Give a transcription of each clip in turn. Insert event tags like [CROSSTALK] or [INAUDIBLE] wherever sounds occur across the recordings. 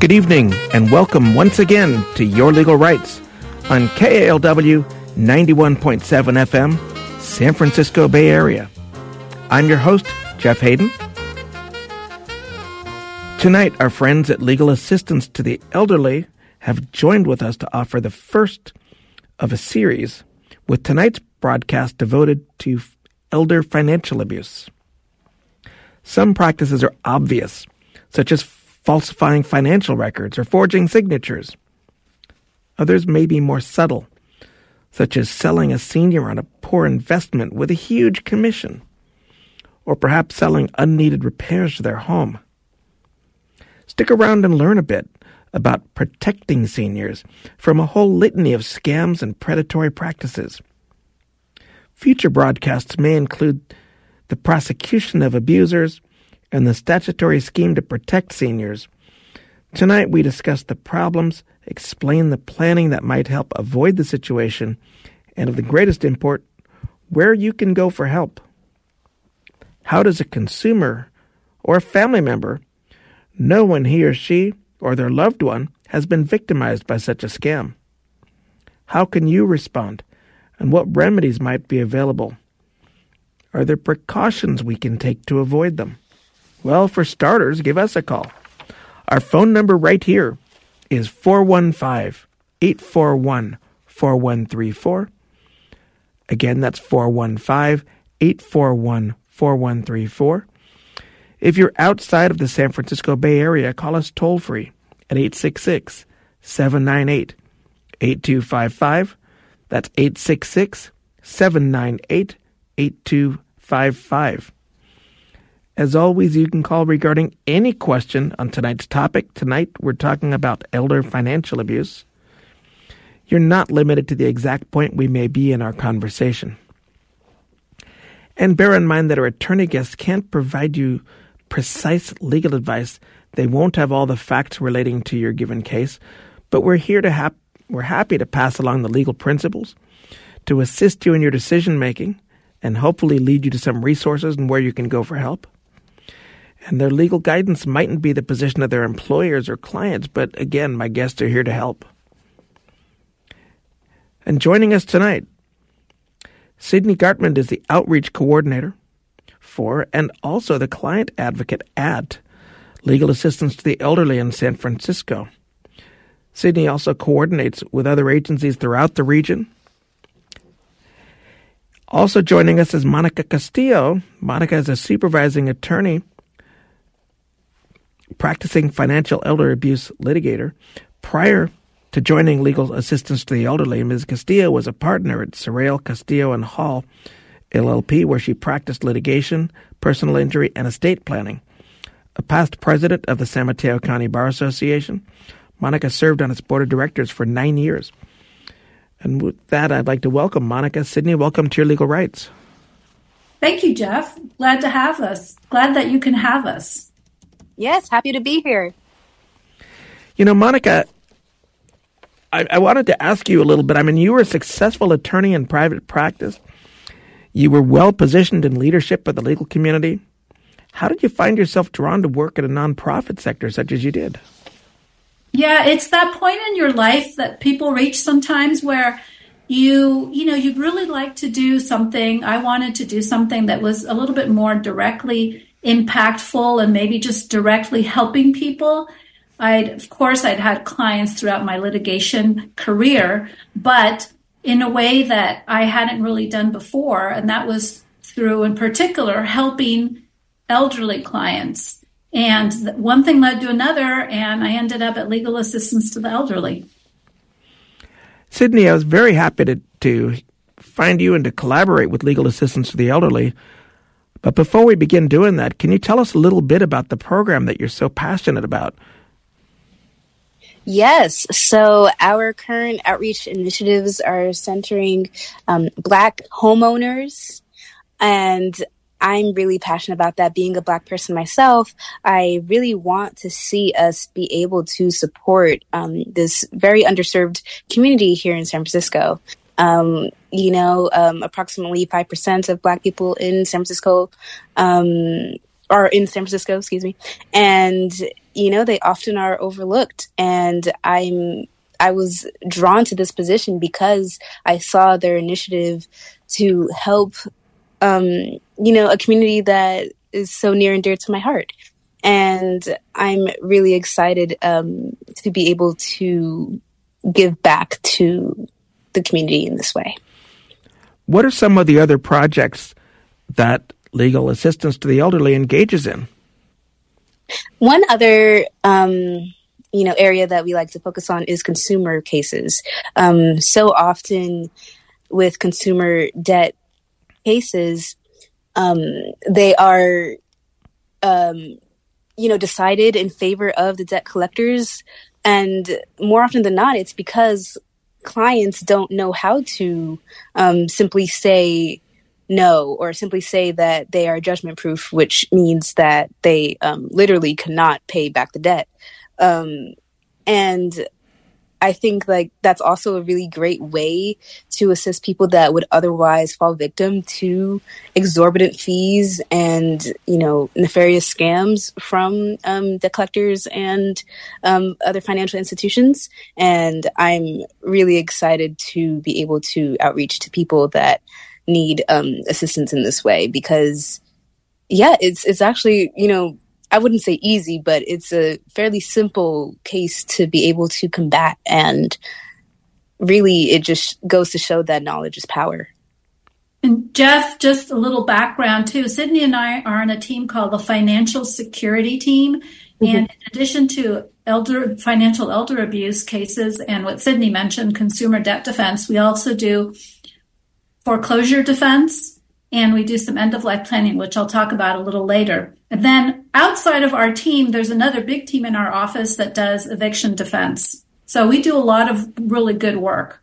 Good evening, and welcome once again to Your Legal Rights on KALW 91.7 FM, San Francisco Bay Area. I'm your host, Jeff Hayden. Tonight, our friends at Legal Assistance to the Elderly have joined with us to offer the first of a series with tonight's broadcast devoted to elder financial abuse. Some practices are obvious, such as falsifying financial records or forging signatures. Others may be more subtle, such as selling a senior on a poor investment with a huge commission, or perhaps selling unneeded repairs to their home. Stick around and learn a bit about protecting seniors from a whole litany of scams and predatory practices. Future broadcasts may include the prosecution of abusers and the statutory scheme to protect seniors. Tonight we discuss the problems, explain the planning that might help avoid the situation, and of the greatest import, where you can go for help. How does a consumer or a family member know when he or she or their loved one has been victimized by such a scam? How can you respond, and what remedies might be available? Are there precautions we can take to avoid them? Well, for starters, give us a call. Our phone number right here is 415 841 4134. Again, that's 415 841 4134. If you're outside of the San Francisco Bay Area, call us toll free at 866 798 8255. That's 866 798 8255. As always, you can call regarding any question on tonight's topic. Tonight, we're talking about elder financial abuse. You're not limited to the exact point we may be in our conversation. And bear in mind that our attorney guests can't provide you precise legal advice. They won't have all the facts relating to your given case, but we're here to hap- we're happy to pass along the legal principles to assist you in your decision making and hopefully lead you to some resources and where you can go for help and their legal guidance mightn't be the position of their employers or clients, but again, my guests are here to help. And joining us tonight, Sydney Gartman is the outreach coordinator for and also the client advocate at Legal Assistance to the Elderly in San Francisco. Sydney also coordinates with other agencies throughout the region. Also joining us is Monica Castillo. Monica is a supervising attorney practicing financial elder abuse litigator. Prior to joining legal assistance to the elderly, Ms. Castillo was a partner at Sorrell, Castillo, and Hall LLP, where she practiced litigation, personal injury, and estate planning. A past president of the San Mateo County Bar Association, Monica served on its board of directors for nine years. And with that, I'd like to welcome Monica. Sydney, welcome to your legal rights. Thank you, Jeff. Glad to have us. Glad that you can have us. Yes, happy to be here. You know, Monica, I, I, wanted to ask you a little bit. I mean, you were a successful attorney in private practice. You were well positioned in leadership of the legal community. How did you find yourself drawn to work in a nonprofit sector such as you did? Yeah, it's that point in your life that people reach sometimes where you you know you'd really like to do something i wanted to do something that was a little bit more directly impactful and maybe just directly helping people. I'd, of course, I'd had clients throughout my litigation career, but in a way that I hadn't really done before. And that was through, in particular, helping elderly clients. And one thing led to another, and I ended up at Legal Assistance to the Elderly. Sydney, I was very happy to, to find you and to collaborate with Legal Assistance to the Elderly but before we begin doing that, can you tell us a little bit about the program that you're so passionate about? Yes. So our current outreach initiatives are centering um, Black homeowners and I'm really passionate about that. Being a Black person myself, I really want to see us be able to support um, this very underserved community here in San Francisco. Um, you know, um, approximately 5% of Black people in San Francisco um, are in San Francisco, excuse me. And, you know, they often are overlooked. And I'm, I was drawn to this position because I saw their initiative to help, um, you know, a community that is so near and dear to my heart. And I'm really excited um, to be able to give back to the community in this way. What are some of the other projects that legal assistance to the elderly engages in? One other, um, you know, area that we like to focus on is consumer cases. Um, so often with consumer debt cases, um, they are, um, you know, decided in favor of the debt collectors. And more often than not, it's because clients don't know how to um, simply say no or simply say that they are judgment proof, which means that they um, literally cannot pay back the debt. Um, and I think like that's also a really great way to assist people that would otherwise fall victim to exorbitant fees and you know nefarious scams from um, debt collectors and um, other financial institutions. And I'm really excited to be able to outreach to people that need um, assistance in this way because yeah, it's it's actually you know I wouldn't say easy, but it's a fairly simple case to be able to combat. And really, it just goes to show that knowledge is power. And Jeff, just a little background too. Sydney and I are on a team called the Financial Security Team. Mm-hmm. And in addition to elder financial elder abuse cases and what Sydney mentioned, consumer debt defense, we also do foreclosure defense and we do some end of life planning, which I'll talk about a little later. And then outside of our team, there's another big team in our office that does eviction defense. So we do a lot of really good work.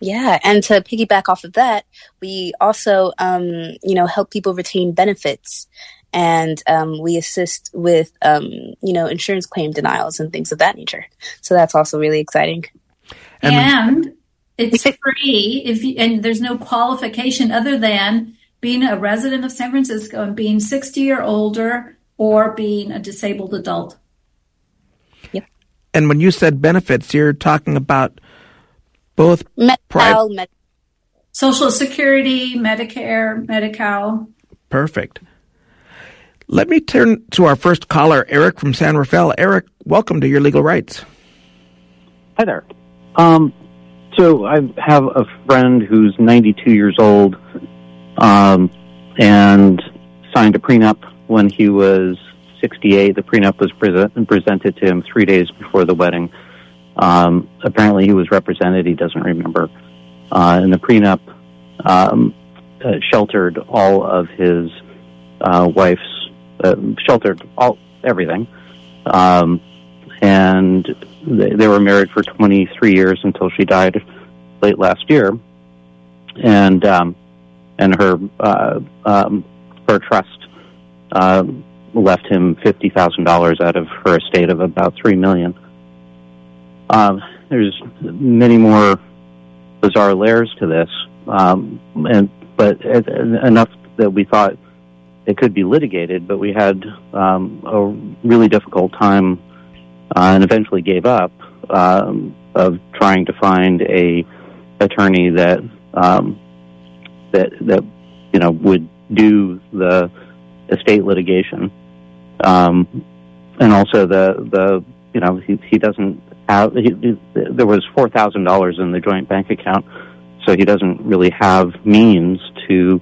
Yeah, and to piggyback off of that, we also, um, you know, help people retain benefits, and um, we assist with, um, you know, insurance claim denials and things of that nature. So that's also really exciting. And, and it's free if you, and there's no qualification other than being a resident of San Francisco and being 60 or older or being a disabled adult. Yep. And when you said benefits, you're talking about both Med-Cal, Med- Social Security, Medicare, Medi-Cal. Perfect. Let me turn to our first caller, Eric from San Rafael. Eric, welcome to Your Legal Rights. Hi there. Um, so I have a friend who's 92 years old um, and signed a prenup when he was 68. The prenup was pre- presented to him three days before the wedding. Um, apparently, he was represented. He doesn't remember. Uh, and the prenup um, uh, sheltered all of his uh, wife's, uh, sheltered all everything. Um, and they, they were married for 23 years until she died late last year, and um, and her uh, um, her trust uh, left him fifty thousand dollars out of her estate of about three million. Um, there's many more bizarre layers to this, um, and but enough that we thought it could be litigated, but we had um, a really difficult time uh, and eventually gave up um, of trying to find a attorney that um, that that you know would do the estate litigation, um, and also the the you know he he doesn't have he, he, there was four thousand dollars in the joint bank account, so he doesn't really have means to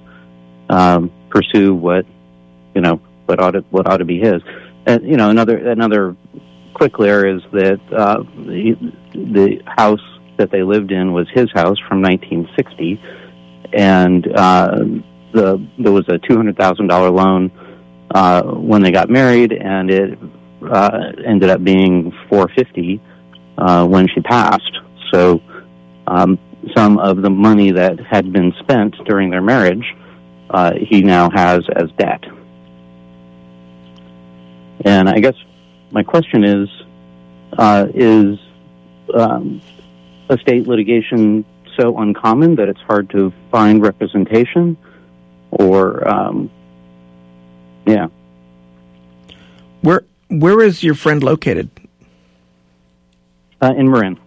um, pursue what you know what ought to what ought to be his. And you know another another quick layer is that uh, the, the house that they lived in was his house from 1960, and uh, the there was a two hundred thousand dollar loan uh, when they got married, and it uh, ended up being four fifty uh, when she passed. So um, some of the money that had been spent during their marriage uh, he now has as debt. And I guess my question is, uh, is um, estate litigation so uncommon that it's hard to find representation? Or, um, yeah. Where where is your friend located? Uh, in Marin.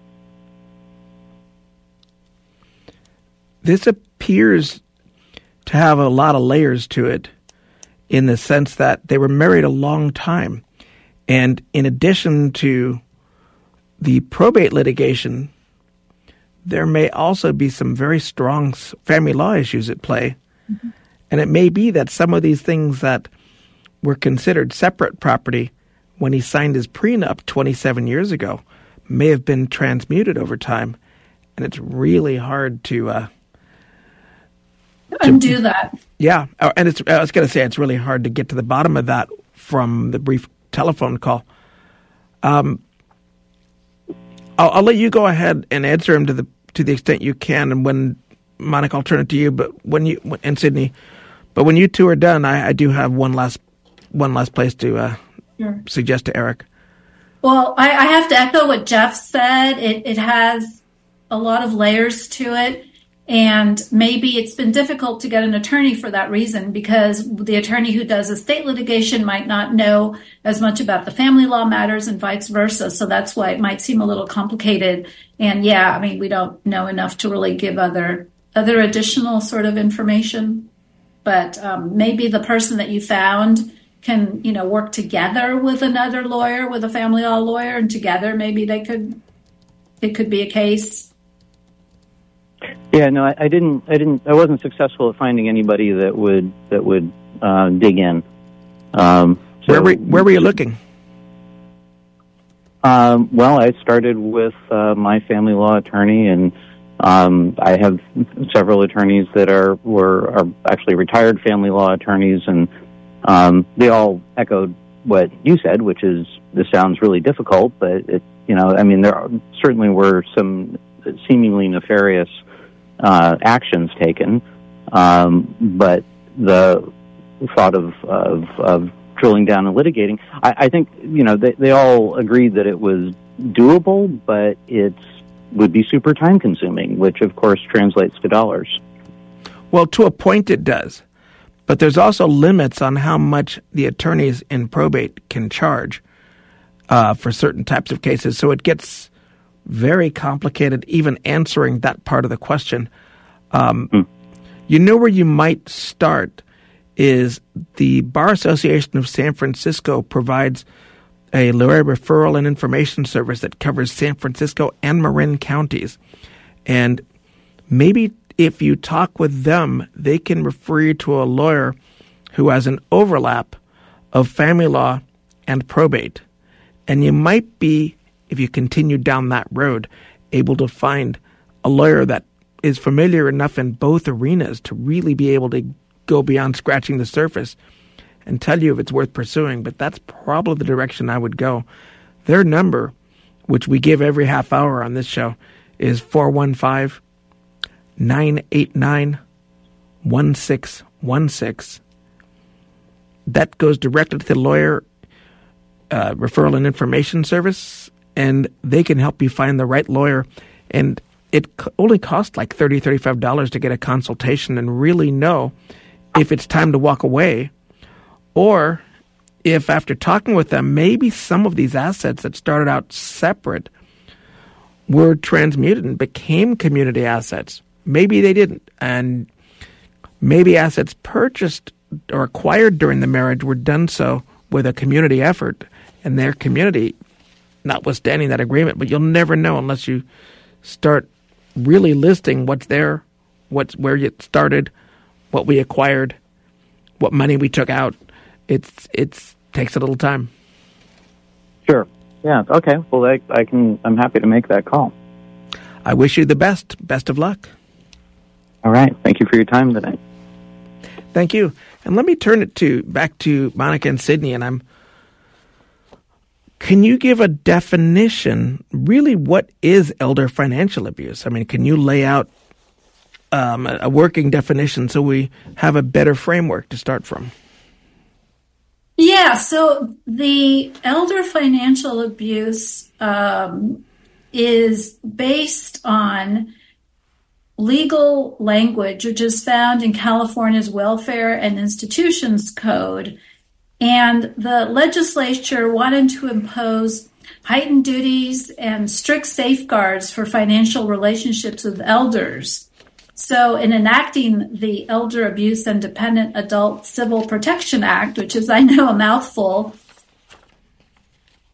This appears to have a lot of layers to it in the sense that they were married a long time. And in addition to the probate litigation, there may also be some very strong family law issues at play. Mm-hmm. And it may be that some of these things that were considered separate property when he signed his prenup 27 years ago may have been transmuted over time. And it's really hard to. Uh, Undo that. Yeah. Uh, and it's, I was going to say it's really hard to get to the bottom of that from the brief telephone call. Um, I'll, I'll, let you go ahead and answer him to the to the extent you can, and when Monica, I'll turn it to you. But when you and Sydney, but when you two are done, I, I do have one last one last place to uh, sure. suggest to Eric? Well, I, I, have to echo what Jeff said. It, it has a lot of layers to it. And maybe it's been difficult to get an attorney for that reason because the attorney who does estate litigation might not know as much about the family law matters and vice versa. So that's why it might seem a little complicated. And yeah, I mean, we don't know enough to really give other other additional sort of information. But um, maybe the person that you found can you know work together with another lawyer with a family law lawyer and together maybe they could it could be a case yeah no I, I, didn't i didn't i wasn't successful at finding anybody that would that would uh, dig in. Um, so, where, were, where were you looking? Um, well i started with uh, my family law attorney and um, I have several attorneys that are were are actually retired family law attorneys, and um, they all echoed what you said, which is this sounds really difficult, but it, you know, I mean, there are, certainly were some seemingly nefarious uh, actions taken, um, but the thought of, of, of drilling down and litigating, I, I think you know they, they all agreed that it was doable, but it would be super time consuming, which of course translates to dollars. Well, to a point, it does. But there's also limits on how much the attorneys in probate can charge uh, for certain types of cases. So it gets very complicated, even answering that part of the question. Um, mm. You know where you might start is the Bar Association of San Francisco provides a lawyer referral and information service that covers San Francisco and Marin counties. And maybe if you talk with them, they can refer you to a lawyer who has an overlap of family law and probate. And you might be, if you continue down that road, able to find a lawyer that is familiar enough in both arenas to really be able to go beyond scratching the surface and tell you if it's worth pursuing. But that's probably the direction I would go. Their number, which we give every half hour on this show, is 415 989 1616. That goes directly to the lawyer uh, referral and information service, and they can help you find the right lawyer. And it only costs like $30, $35 to get a consultation and really know if it's time to walk away or if after talking with them, maybe some of these assets that started out separate were transmuted and became community assets. Maybe they didn't. And maybe assets purchased or acquired during the marriage were done so with a community effort and their community, notwithstanding that agreement. But you'll never know unless you start really listing what's there, what's where you started, what we acquired, what money we took out. It's it's takes a little time. Sure. Yeah. Okay. Well, I, I can. I'm happy to make that call. I wish you the best. Best of luck. All right. Thank you for your time today. Thank you. And let me turn it to back to Monica and Sydney. And I'm. Can you give a definition? Really, what is elder financial abuse? I mean, can you lay out um, a working definition so we have a better framework to start from? Yeah, so the elder financial abuse um, is based on legal language, which is found in California's Welfare and Institutions Code. And the legislature wanted to impose heightened duties and strict safeguards for financial relationships with elders. So, in enacting the Elder Abuse and Dependent Adult Civil Protection Act, which is, I know, a mouthful,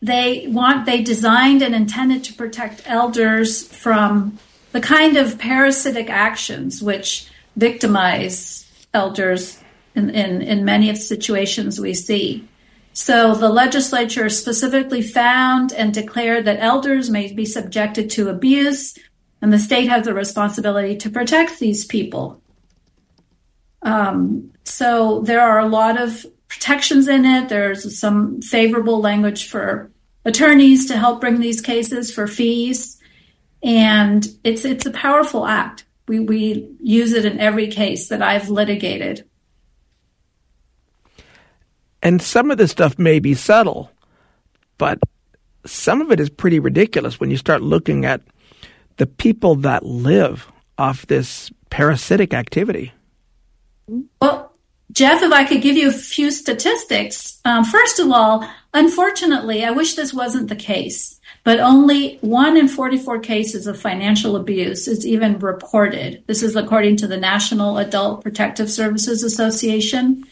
they want they designed and intended to protect elders from the kind of parasitic actions which victimize elders in, in, in many of the situations we see. So the legislature specifically found and declared that elders may be subjected to abuse and the state has a responsibility to protect these people. Um, so there are a lot of protections in it. There's some favorable language for attorneys to help bring these cases for fees, and it's it's a powerful act. We we use it in every case that I've litigated. And some of this stuff may be subtle, but some of it is pretty ridiculous when you start looking at the people that live off this parasitic activity? Well, Jeff, if I could give you a few statistics. Um, first of all, unfortunately, I wish this wasn't the case, but only one in 44 cases of financial abuse is even reported. This is according to the National Adult Protective Services Association.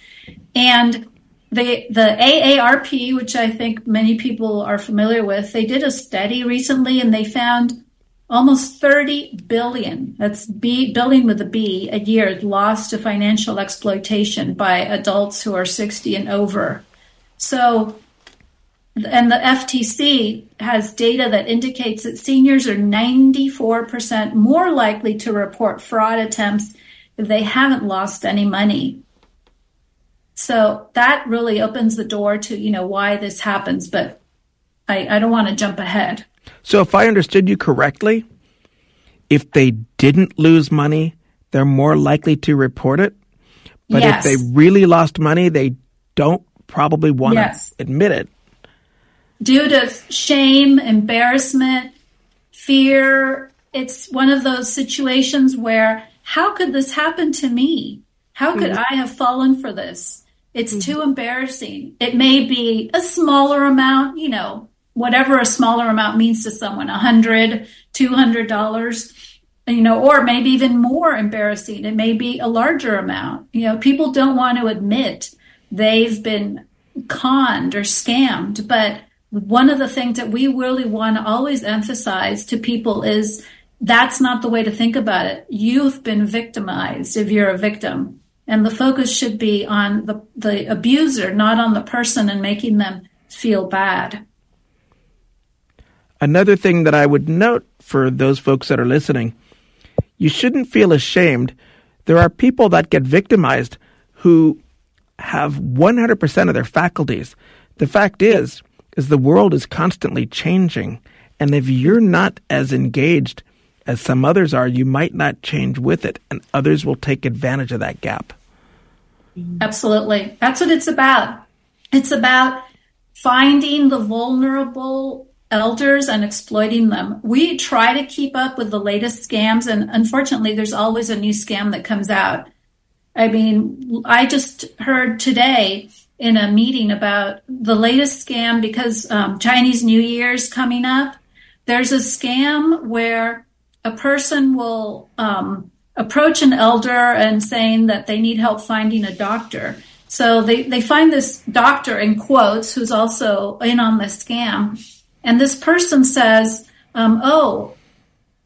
And the, the AARP, which I think many people are familiar with, they did a study recently and they found Almost 30 billion, that's B, billion with a B, a year lost to financial exploitation by adults who are 60 and over. So, and the FTC has data that indicates that seniors are 94% more likely to report fraud attempts if they haven't lost any money. So that really opens the door to, you know, why this happens, but I, I don't want to jump ahead. So, if I understood you correctly, if they didn't lose money, they're more likely to report it. But yes. if they really lost money, they don't probably want yes. to admit it. Due to shame, embarrassment, fear, it's one of those situations where how could this happen to me? How could mm-hmm. I have fallen for this? It's mm-hmm. too embarrassing. It may be a smaller amount, you know, whatever a smaller amount means to someone, a hundred, two hundred dollars, you know, or maybe even more embarrassing. It may be a larger amount. You know, people don't want to admit they've been conned or scammed, but one of the things that we really want to always emphasize to people is that's not the way to think about it. You've been victimized if you're a victim. And the focus should be on the, the abuser, not on the person and making them feel bad. Another thing that I would note for those folks that are listening, you shouldn't feel ashamed. There are people that get victimized who have 100% of their faculties. The fact is, is the world is constantly changing. And if you're not as engaged as some others are, you might not change with it, and others will take advantage of that gap. Absolutely. That's what it's about. It's about finding the vulnerable elders and exploiting them. We try to keep up with the latest scams, and unfortunately, there's always a new scam that comes out. I mean, I just heard today in a meeting about the latest scam because um, Chinese New Year's coming up. There's a scam where a person will um, approach an elder and saying that they need help finding a doctor. So they, they find this doctor in quotes who's also in on the scam and this person says, um, Oh,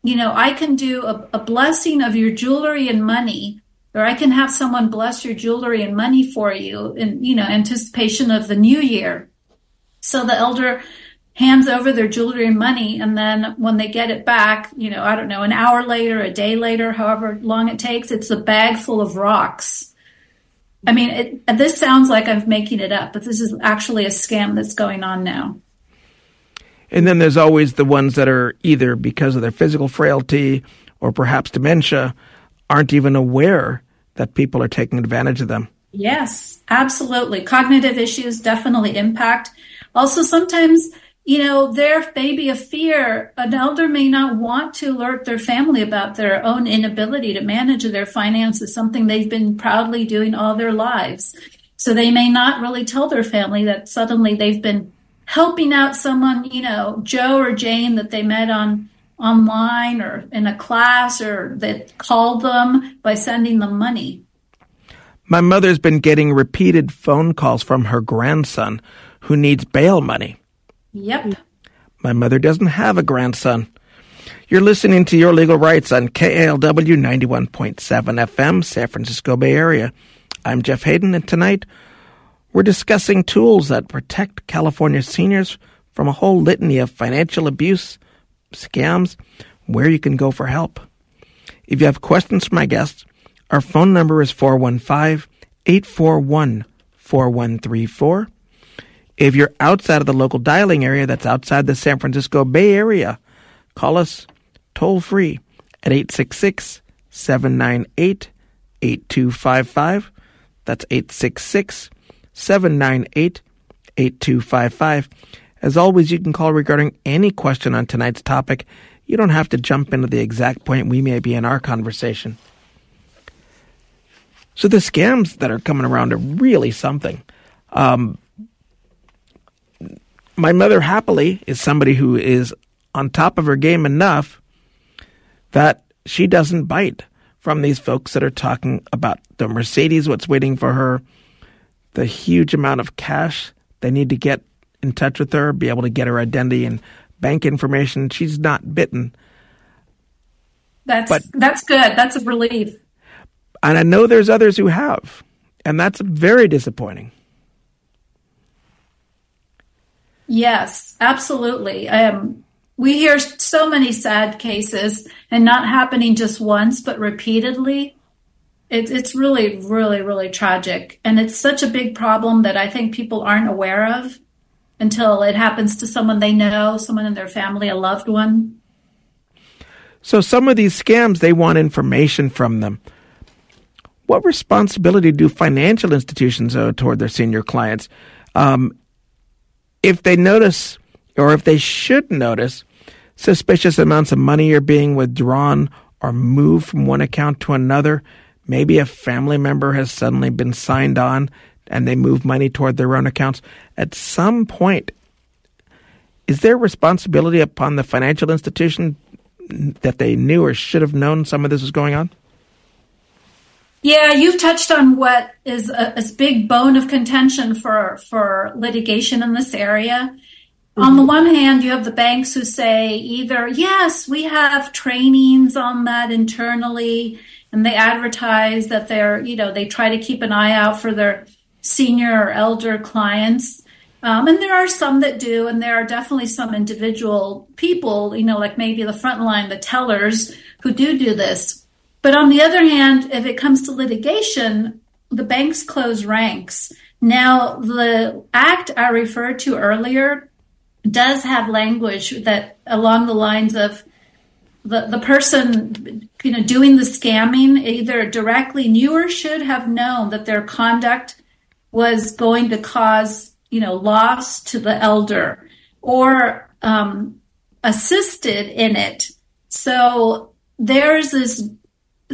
you know, I can do a, a blessing of your jewelry and money, or I can have someone bless your jewelry and money for you in, you know, anticipation of the new year. So the elder hands over their jewelry and money. And then when they get it back, you know, I don't know, an hour later, a day later, however long it takes, it's a bag full of rocks. I mean, it, this sounds like I'm making it up, but this is actually a scam that's going on now. And then there's always the ones that are either because of their physical frailty or perhaps dementia aren't even aware that people are taking advantage of them. Yes, absolutely. Cognitive issues definitely impact. Also, sometimes, you know, there may be a fear. An elder may not want to alert their family about their own inability to manage their finances, something they've been proudly doing all their lives. So they may not really tell their family that suddenly they've been helping out someone, you know, Joe or Jane that they met on online or in a class or that called them by sending them money. My mother's been getting repeated phone calls from her grandson who needs bail money. Yep. My mother doesn't have a grandson. You're listening to Your Legal Rights on KALW 91.7 FM, San Francisco Bay Area. I'm Jeff Hayden, and tonight we're discussing tools that protect California seniors from a whole litany of financial abuse, scams, where you can go for help. If you have questions for my guests, our phone number is 415 841 4134. If you're outside of the local dialing area, that's outside the San Francisco Bay Area, call us toll free at 866 798 8255. That's 866 798 8255. As always, you can call regarding any question on tonight's topic. You don't have to jump into the exact point we may be in our conversation. So the scams that are coming around are really something. Um, my mother happily is somebody who is on top of her game enough that she doesn't bite from these folks that are talking about the Mercedes, what's waiting for her, the huge amount of cash they need to get in touch with her, be able to get her identity and bank information. She's not bitten. That's but, that's good. That's a relief. And I know there's others who have, and that's very disappointing. Yes, absolutely. Um, we hear so many sad cases, and not happening just once, but repeatedly. It, it's really, really, really tragic. And it's such a big problem that I think people aren't aware of until it happens to someone they know, someone in their family, a loved one. So, some of these scams, they want information from them. What responsibility do financial institutions owe toward their senior clients? Um, if they notice, or if they should notice, suspicious amounts of money are being withdrawn or moved from one account to another, Maybe a family member has suddenly been signed on and they move money toward their own accounts. At some point, is there responsibility upon the financial institution that they knew or should have known some of this was going on? Yeah, you've touched on what is a, a big bone of contention for for litigation in this area. Mm-hmm. On the one hand, you have the banks who say either yes, we have trainings on that internally, and they advertise that they're, you know, they try to keep an eye out for their senior or elder clients. Um, and there are some that do, and there are definitely some individual people, you know, like maybe the front line, the tellers who do do this. But on the other hand, if it comes to litigation, the banks close ranks. Now, the act I referred to earlier does have language that along the lines of the, the person you know doing the scamming either directly knew or should have known that their conduct was going to cause you know loss to the elder or um, assisted in it so there's this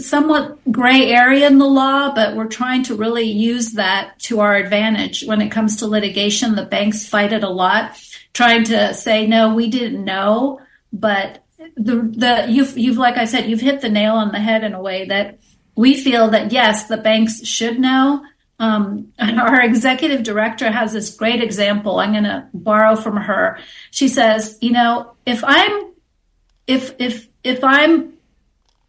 somewhat gray area in the law but we're trying to really use that to our advantage when it comes to litigation the banks fight it a lot trying to say no we didn't know but the the you've you've like I said you've hit the nail on the head in a way that we feel that yes the banks should know. Um, [LAUGHS] our executive director has this great example. I'm going to borrow from her. She says, you know, if I'm if if if I'm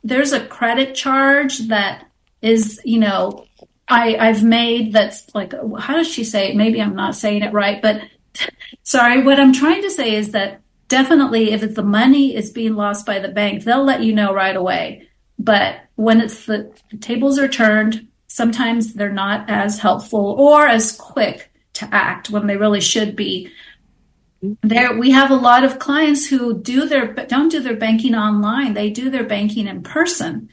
there's a credit charge that is you know I I've made that's like how does she say it? Maybe I'm not saying it right, but [LAUGHS] sorry. What I'm trying to say is that definitely if it's the money is being lost by the bank, they'll let you know right away. But when it's the, the tables are turned, sometimes they're not as helpful or as quick to act when they really should be. There, we have a lot of clients who do their don't do their banking online; they do their banking in person.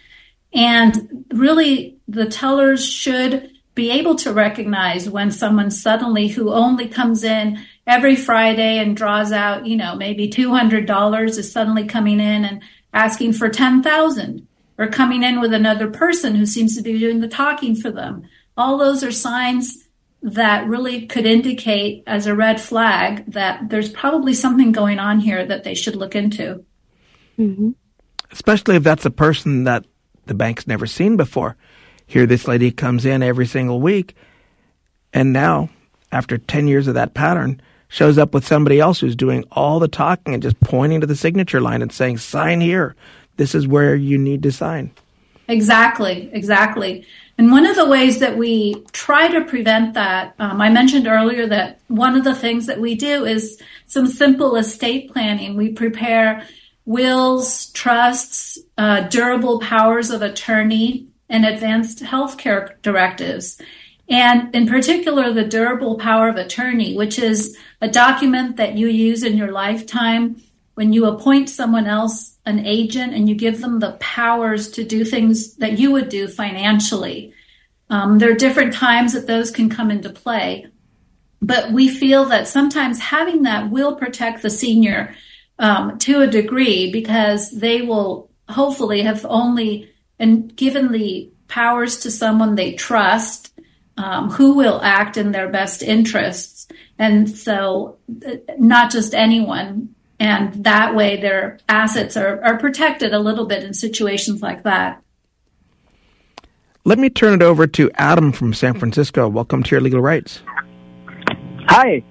And really, the tellers should be able to recognize when someone suddenly who only comes in every Friday and draws out, you know, maybe $200 is suddenly coming in and asking for 10,000 or coming in with another person who seems to be doing the talking for them. All those are signs that really could indicate as a red flag that there's probably something going on here that they should look into. Mm-hmm. Especially if that's a person that the bank's never seen before. Here, this lady comes in every single week, and now, after 10 years of that pattern, shows up with somebody else who's doing all the talking and just pointing to the signature line and saying, sign here. This is where you need to sign. Exactly, exactly. And one of the ways that we try to prevent that, um, I mentioned earlier that one of the things that we do is some simple estate planning. We prepare wills, trusts, uh, durable powers of attorney, and advanced healthcare directives. And in particular, the durable power of attorney, which is a document that you use in your lifetime when you appoint someone else an agent and you give them the powers to do things that you would do financially. Um, there are different times that those can come into play. But we feel that sometimes having that will protect the senior um, to a degree because they will hopefully have only and given the powers to someone they trust um, who will act in their best interests. And so, uh, not just anyone. And that way, their assets are, are protected a little bit in situations like that. Let me turn it over to Adam from San Francisco. Welcome to your legal rights. Hi.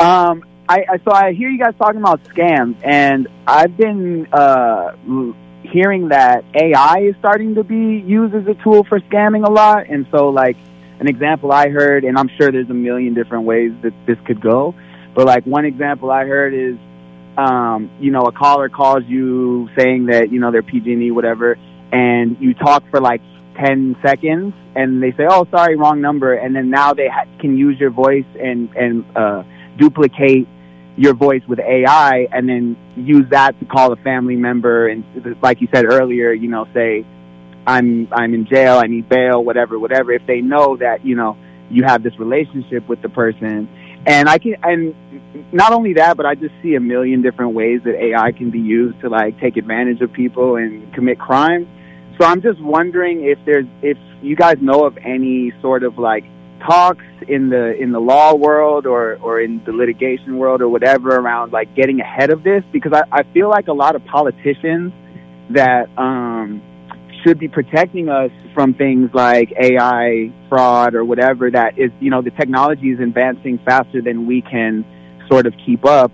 Um, I, I, so I hear you guys talking about scams, and I've been uh, hearing that AI is starting to be used as a tool for scamming a lot. And so, like, an example I heard, and I'm sure there's a million different ways that this could go, but like one example I heard is, um, you know, a caller calls you saying that, you know, they're PG&E, whatever, and you talk for like 10 seconds and they say, oh, sorry, wrong number. And then now they ha- can use your voice and, and, uh, duplicate your voice with AI and then use that to call a family member and like you said earlier, you know, say I'm I'm in jail, I need bail, whatever, whatever. If they know that, you know, you have this relationship with the person. And I can and not only that, but I just see a million different ways that AI can be used to like take advantage of people and commit crime. So I'm just wondering if there's if you guys know of any sort of like talks in the in the law world or or in the litigation world or whatever around like getting ahead of this because I, I feel like a lot of politicians that um should be protecting us from things like AI fraud or whatever that is you know the technology is advancing faster than we can sort of keep up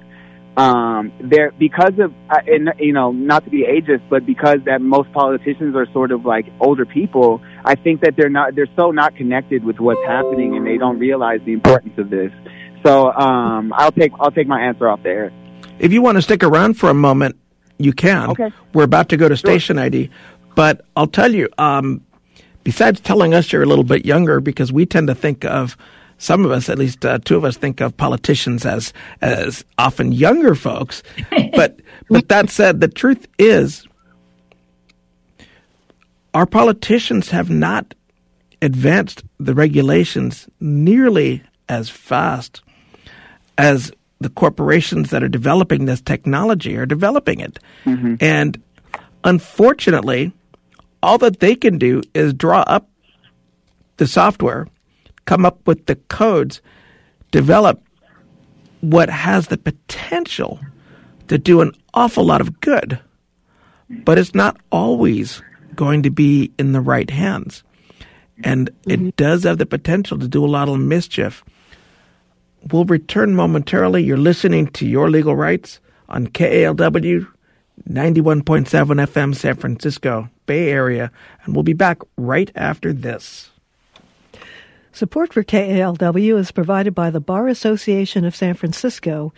um, there because of uh, and, you know not to be ageist, but because that most politicians are sort of like older people, I think that they're not they're so not connected with what's happening and they don't realize the importance of this. So um, I'll take I'll take my answer off there. If you want to stick around for a moment, you can. Okay. We're about to go to station sure. ID, but I'll tell you. Um, besides telling us you're a little bit younger, because we tend to think of some of us, at least uh, two of us, think of politicians as as often younger folks. [LAUGHS] but but that said, the truth is, our politicians have not advanced the regulations nearly as fast as the corporations that are developing this technology are developing it. Mm-hmm. And unfortunately, all that they can do is draw up the software come up with the codes, develop what has the potential to do an awful lot of good, but it's not always going to be in the right hands. And mm-hmm. it does have the potential to do a lot of mischief. We'll return momentarily. You're listening to Your Legal Rights on KALW 91.7 FM San Francisco Bay Area, and we'll be back right after this. Support for KALW is provided by the Bar Association of San Francisco.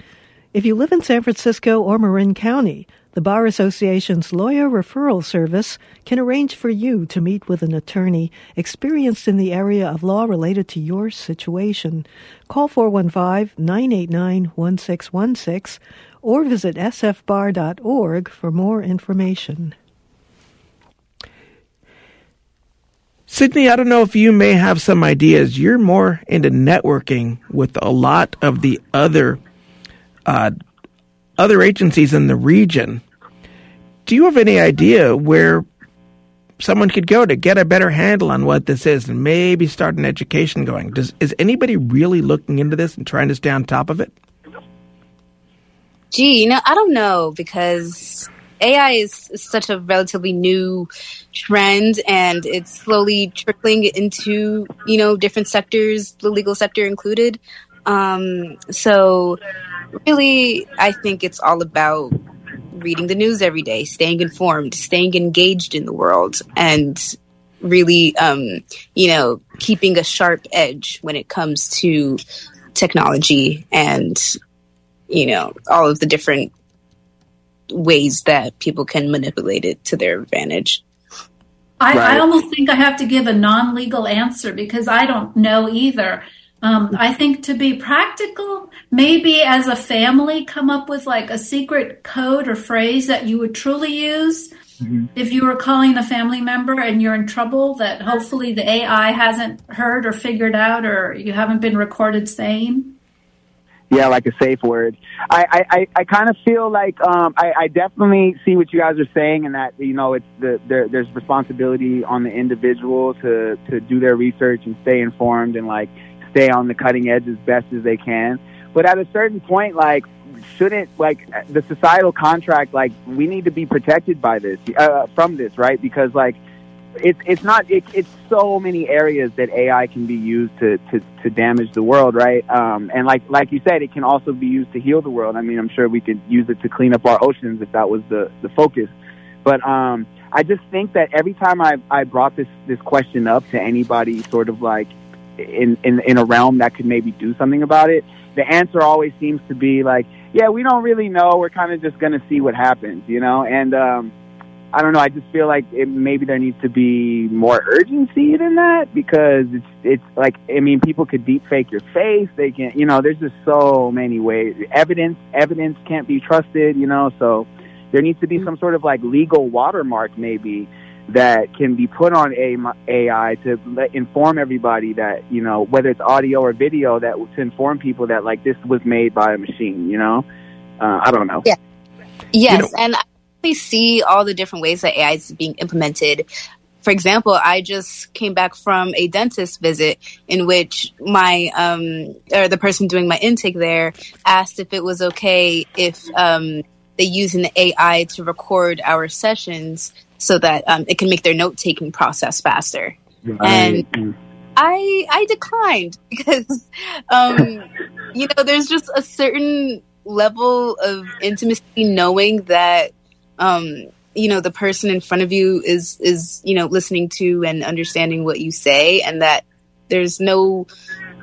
If you live in San Francisco or Marin County, the Bar Association's lawyer referral service can arrange for you to meet with an attorney experienced in the area of law related to your situation. Call 415-989-1616 or visit sfbar.org for more information. Sydney, I don't know if you may have some ideas. You're more into networking with a lot of the other uh, other agencies in the region. Do you have any idea where someone could go to get a better handle on what this is and maybe start an education going? Does is anybody really looking into this and trying to stay on top of it? Gee, you know, I don't know because AI is such a relatively new trend and it's slowly trickling into, you know, different sectors, the legal sector included. Um, so really, I think it's all about reading the news every day, staying informed, staying engaged in the world, and really, um, you know, keeping a sharp edge when it comes to technology and, you know, all of the different ways that people can manipulate it to their advantage. I, right. I almost think I have to give a non legal answer because I don't know either. Um, I think to be practical, maybe as a family, come up with like a secret code or phrase that you would truly use. Mm-hmm. If you were calling a family member and you're in trouble, that hopefully the AI hasn't heard or figured out, or you haven't been recorded saying. Yeah, like a safe word. I I, I kind of feel like um, I, I definitely see what you guys are saying, and that you know it's the there, there's responsibility on the individual to to do their research and stay informed and like stay on the cutting edge as best as they can. But at a certain point, like, shouldn't like the societal contract, like, we need to be protected by this, uh, from this, right? Because like, it's it's not it, it's so many areas that AI can be used to, to, to damage the world, right? Um, and like like you said, it can also be used to heal the world. I mean, I'm sure we could use it to clean up our oceans if that was the the focus. But um, I just think that every time I I brought this this question up to anybody, sort of like in, in in a realm that could maybe do something about it, the answer always seems to be like, yeah, we don't really know. We're kind of just going to see what happens, you know. And um, I don't know. I just feel like it, maybe there needs to be more urgency than that because it's it's like I mean, people could deep fake your face. They can, you know. There's just so many ways. Evidence evidence can't be trusted, you know. So there needs to be some sort of like legal watermark, maybe that can be put on AI to let, inform everybody that you know whether it's audio or video that to inform people that like this was made by a machine. You know, uh, I don't know. Yeah. Yes, you know, and I see all the different ways that AI is being implemented. For example, I just came back from a dentist visit in which my um, or the person doing my intake there asked if it was okay if um, they use an AI to record our sessions so that um, it can make their note taking process faster. Right. And I I declined [LAUGHS] because um, you know there's just a certain level of intimacy knowing that um, you know the person in front of you is is you know listening to and understanding what you say and that there's no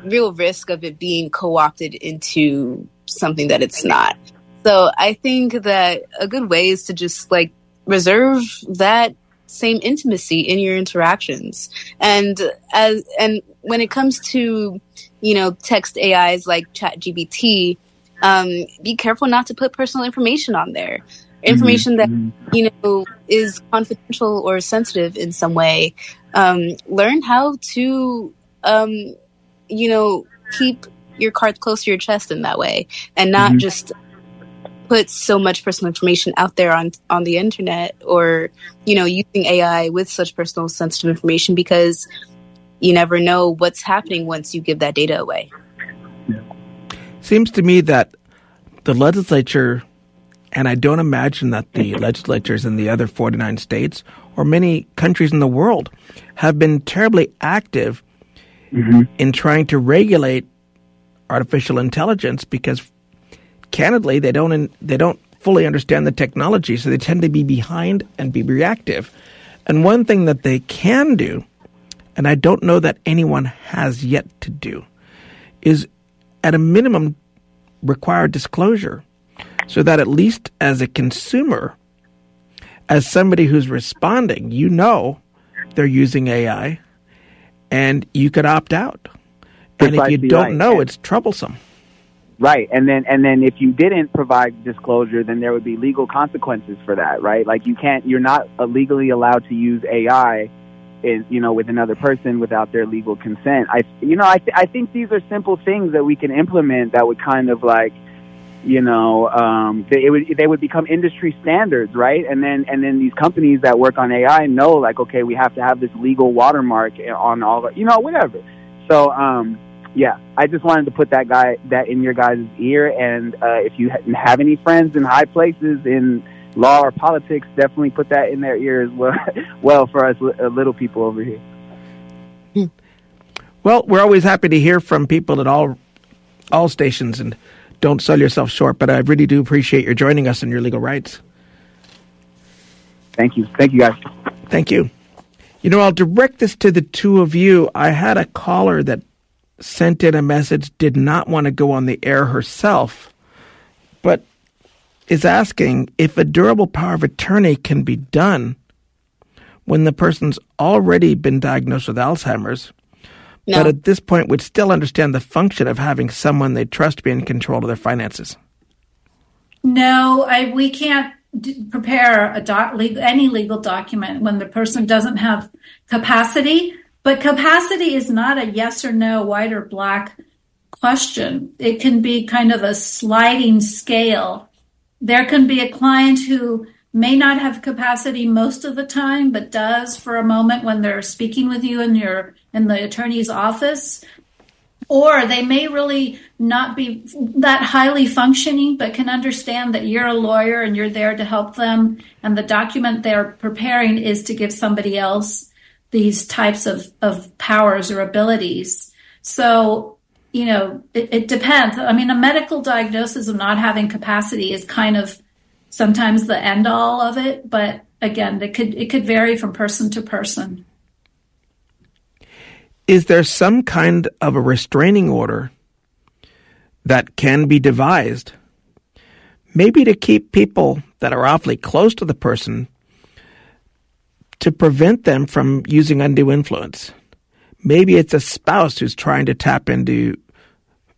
real risk of it being co-opted into something that it's not so i think that a good way is to just like reserve that same intimacy in your interactions. And as and when it comes to you know text AIs like ChatGPT, um, be careful not to put personal information on there. Information mm-hmm. that you know is confidential or sensitive in some way. Um, learn how to um, you know keep your cards close to your chest in that way, and not mm-hmm. just put so much personal information out there on on the internet or you know using AI with such personal sensitive information because you never know what's happening once you give that data away. Seems to me that the legislature and I don't imagine that the [LAUGHS] legislatures in the other 49 states or many countries in the world have been terribly active mm-hmm. in trying to regulate artificial intelligence because candidly, they don't they don't fully understand the technology, so they tend to be behind and be reactive. And one thing that they can do, and I don't know that anyone has yet to do, is at a minimum require disclosure so that at least as a consumer, as somebody who's responding, you know they're using AI and you could opt out. And if you don't know, it's troublesome. Right, and then and then if you didn't provide disclosure, then there would be legal consequences for that, right? Like you can't, you're not legally allowed to use AI in, you know, with another person without their legal consent. I, you know, I, th- I think these are simple things that we can implement that would kind of like, you know, um, they, would, they would become industry standards, right? And then, and then these companies that work on AI know, like, okay, we have to have this legal watermark on all, the, you know, whatever. So, um, yeah, I just wanted to put that guy that in your guys' ear. And uh, if you have any friends in high places in law or politics, definitely put that in their ear as well. [LAUGHS] well, for us uh, little people over here. Well, we're always happy to hear from people at all all stations, and don't sell yourself short. But I really do appreciate your joining us in your legal rights. Thank you, thank you, guys. Thank you. You know, I'll direct this to the two of you. I had a caller that sent in a message, did not want to go on the air herself, but is asking if a durable power of attorney can be done when the person's already been diagnosed with Alzheimer's, no. but at this point would still understand the function of having someone they trust be in control of their finances. No, I, we can't d- prepare a doc, legal, any legal document when the person doesn't have capacity but capacity is not a yes or no, white or black question. It can be kind of a sliding scale. There can be a client who may not have capacity most of the time, but does for a moment when they're speaking with you in your in the attorney's office. Or they may really not be that highly functioning, but can understand that you're a lawyer and you're there to help them. And the document they're preparing is to give somebody else these types of, of powers or abilities. So, you know, it, it depends. I mean, a medical diagnosis of not having capacity is kind of sometimes the end all of it, but again, it could it could vary from person to person. Is there some kind of a restraining order that can be devised, maybe to keep people that are awfully close to the person to prevent them from using undue influence. Maybe it's a spouse who's trying to tap into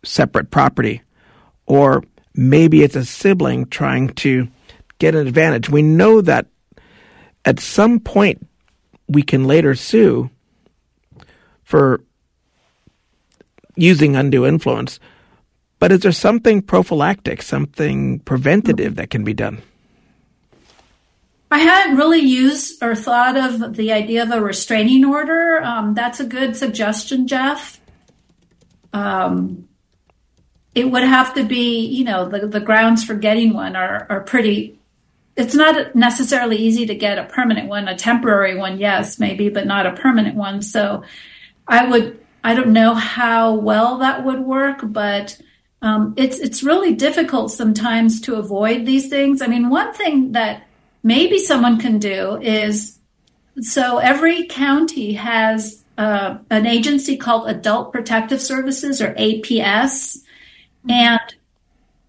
separate property, or maybe it's a sibling trying to get an advantage. We know that at some point we can later sue for using undue influence. But is there something prophylactic, something preventative that can be done? I hadn't really used or thought of the idea of a restraining order. Um, that's a good suggestion, Jeff. Um, it would have to be, you know, the, the grounds for getting one are, are pretty. It's not necessarily easy to get a permanent one, a temporary one, yes, maybe, but not a permanent one. So I would, I don't know how well that would work, but um, it's it's really difficult sometimes to avoid these things. I mean, one thing that maybe someone can do is so every county has uh, an agency called Adult Protective Services or APS, and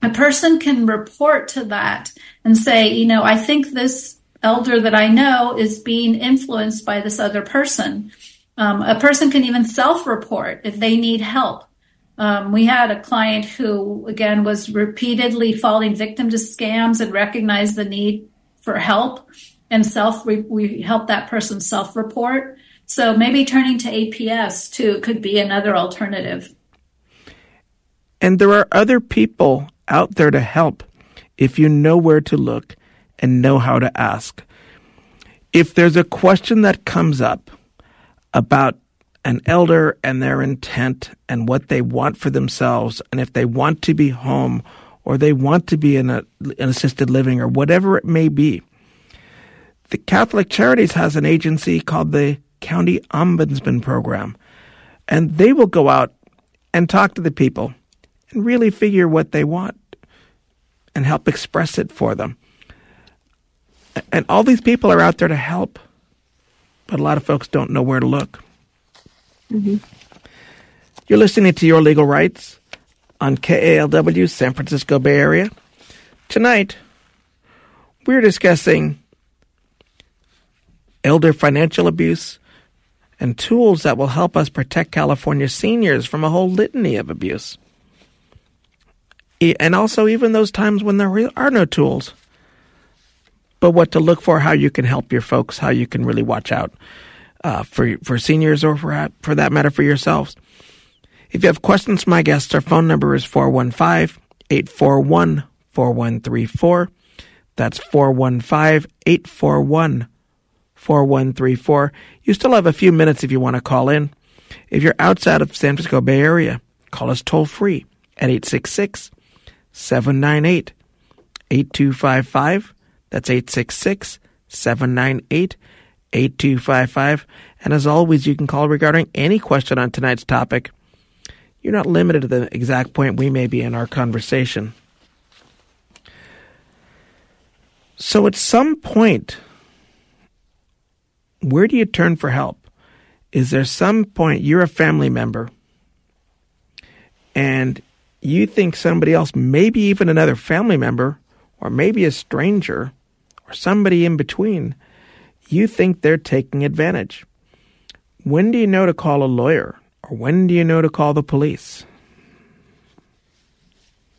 a person can report to that and say, you know, I think this elder that I know is being influenced by this other person. Um, a person can even self report if they need help. Um, we had a client who, again, was repeatedly falling victim to scams and recognized the need for help and self we, we help that person self report so maybe turning to aps too could be another alternative and there are other people out there to help if you know where to look and know how to ask if there's a question that comes up about an elder and their intent and what they want for themselves and if they want to be home or they want to be in a, an assisted living or whatever it may be. The Catholic Charities has an agency called the County Ombudsman Program, and they will go out and talk to the people and really figure what they want and help express it for them. And all these people are out there to help, but a lot of folks don't know where to look. Mm-hmm. You're listening to Your Legal Rights on KALW, San Francisco Bay Area. Tonight, we're discussing elder financial abuse and tools that will help us protect California seniors from a whole litany of abuse. And also, even those times when there are no tools, but what to look for, how you can help your folks, how you can really watch out. uh, for for seniors or for for that matter for yourselves. If you have questions my guests, our phone number is 415 841 4134. That's 415 841 4134. You still have a few minutes if you want to call in. If you're outside of San Francisco Bay Area, call us toll free at 866 798 8255. That's 866 798 8255. And as always, you can call regarding any question on tonight's topic. You're not limited to the exact point we may be in our conversation. So at some point, where do you turn for help? Is there some point you're a family member and you think somebody else, maybe even another family member, or maybe a stranger, or somebody in between, you think they're taking advantage. When do you know to call a lawyer? Or when do you know to call the police?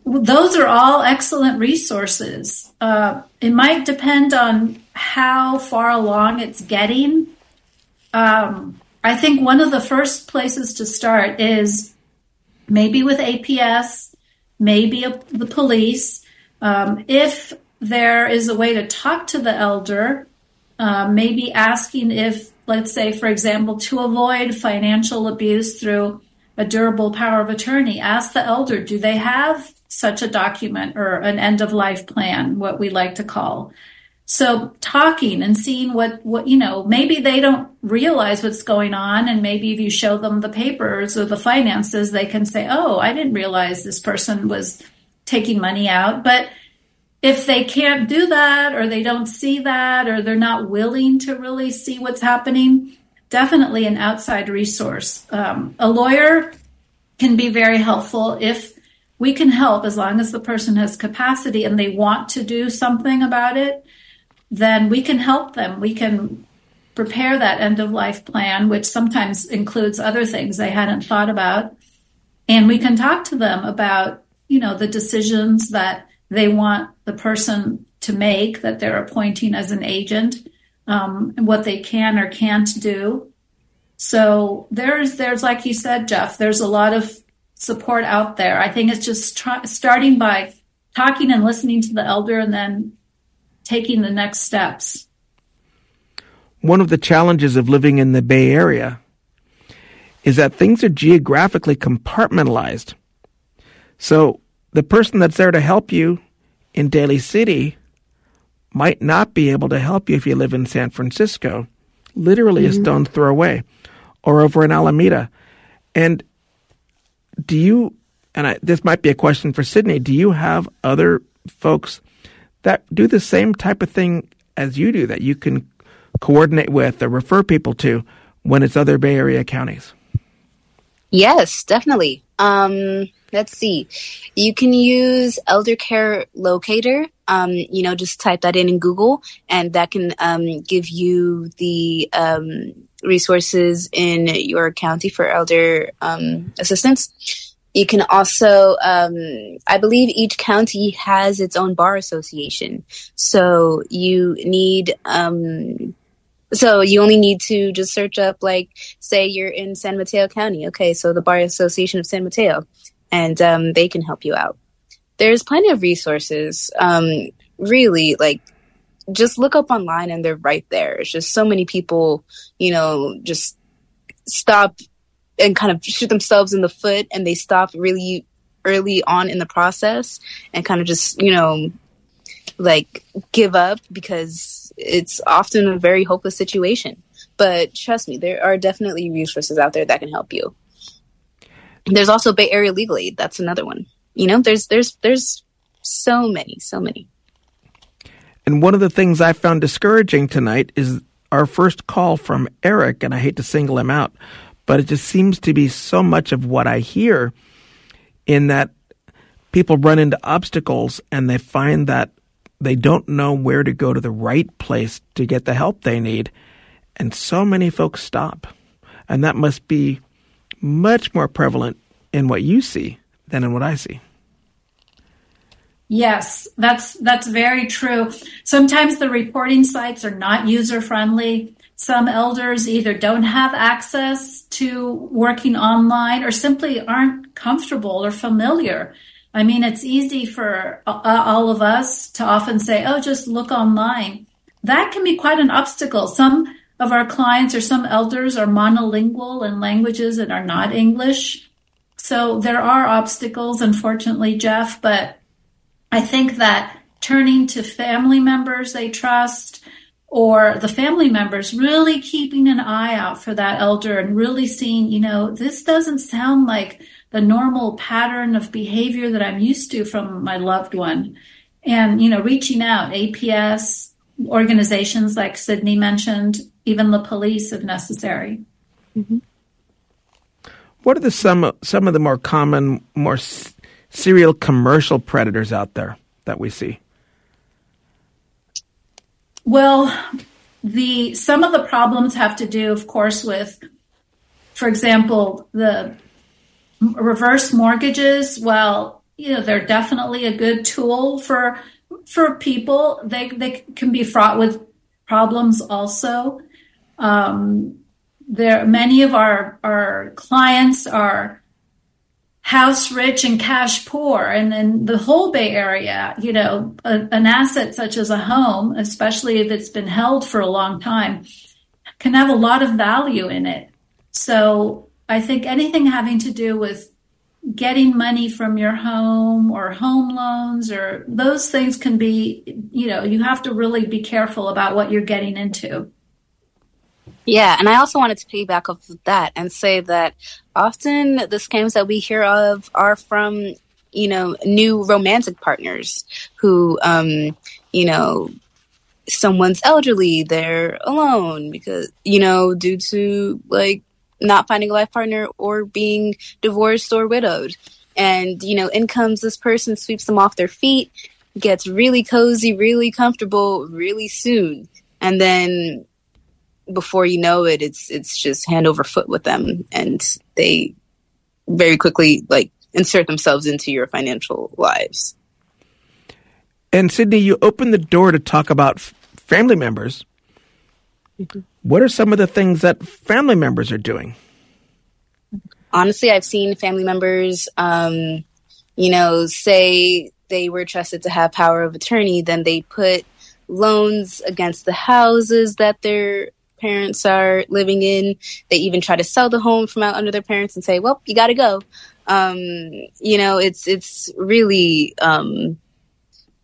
those are all excellent resources. Uh, it might depend on how far along it's getting. Um, I think one of the first places to start is maybe with APS, maybe a, the police. Um, if there is a way to talk to the elder, uh, maybe asking if, let's say, for example, to avoid financial abuse through a durable power of attorney, ask the elder, do they have such a document or an end of life plan, what we like to call. So talking and seeing what, what, you know, maybe they don't realize what's going on. And maybe if you show them the papers or the finances, they can say, Oh, I didn't realize this person was taking money out. But if they can't do that or they don't see that or they're not willing to really see what's happening, definitely an outside resource. Um, a lawyer can be very helpful if we can help as long as the person has capacity and they want to do something about it, then we can help them. We can prepare that end of life plan, which sometimes includes other things they hadn't thought about. And we can talk to them about, you know, the decisions that they want the person to make that they're appointing as an agent, um, and what they can or can't do. So there's, there's, like you said, Jeff, there's a lot of support out there. I think it's just try, starting by talking and listening to the elder and then taking the next steps. One of the challenges of living in the Bay Area is that things are geographically compartmentalized. So the person that's there to help you in Daly City might not be able to help you if you live in San Francisco, literally mm-hmm. a stone's throw away, or over in Alameda. And do you, and I, this might be a question for Sydney, do you have other folks that do the same type of thing as you do that you can coordinate with or refer people to when it's other Bay Area counties? Yes, definitely. Um, let's see. You can use Elder Care Locator. Um, you know, just type that in in Google, and that can um, give you the um, resources in your county for elder um, assistance. You can also, um, I believe each county has its own bar association. So you need, um, so you only need to just search up, like, say you're in San Mateo County. Okay, so the Bar Association of San Mateo, and um, they can help you out. There's plenty of resources. Um, really, like just look up online and they're right there. It's just so many people, you know, just stop and kind of shoot themselves in the foot and they stop really early on in the process and kind of just, you know, like give up because it's often a very hopeless situation. But trust me, there are definitely resources out there that can help you. There's also Bay Area Legal Aid. That's another one. You know, there's there's there's so many, so many. And one of the things I found discouraging tonight is our first call from Eric, and I hate to single him out, but it just seems to be so much of what I hear in that people run into obstacles and they find that they don't know where to go to the right place to get the help they need. And so many folks stop. And that must be much more prevalent in what you see than in what I see. Yes, that's that's very true. Sometimes the reporting sites are not user friendly. Some elders either don't have access to working online or simply aren't comfortable or familiar. I mean, it's easy for uh, all of us to often say, oh, just look online. That can be quite an obstacle. Some of our clients or some elders are monolingual in languages that are not English. So there are obstacles, unfortunately, Jeff, but I think that turning to family members they trust or the family members really keeping an eye out for that elder and really seeing, you know, this doesn't sound like the normal pattern of behavior that I'm used to from my loved one. And, you know, reaching out, APS, organizations like Sydney mentioned, even the police if necessary. Mm-hmm. What are the some some of the more common, more s- serial commercial predators out there that we see? Well, the some of the problems have to do, of course, with, for example, the reverse mortgages. Well, you know, they're definitely a good tool for for people. They they can be fraught with problems also. Um, there, many of our our clients are house rich and cash poor, and then the whole Bay Area, you know, a, an asset such as a home, especially if it's been held for a long time, can have a lot of value in it. So I think anything having to do with getting money from your home or home loans or those things can be, you know, you have to really be careful about what you're getting into. Yeah, and I also wanted to piggyback off of that and say that often the scams that we hear of are from, you know, new romantic partners who, um, you know, someone's elderly, they're alone because, you know, due to like not finding a life partner or being divorced or widowed. And, you know, in comes this person, sweeps them off their feet, gets really cozy, really comfortable really soon. And then before you know it, it's it's just hand over foot with them, and they very quickly like insert themselves into your financial lives. And Sydney, you opened the door to talk about f- family members. Mm-hmm. What are some of the things that family members are doing? Honestly, I've seen family members, um, you know, say they were trusted to have power of attorney, then they put loans against the houses that they're parents are living in. They even try to sell the home from out under their parents and say, "Well, you got to go." Um, you know, it's it's really um,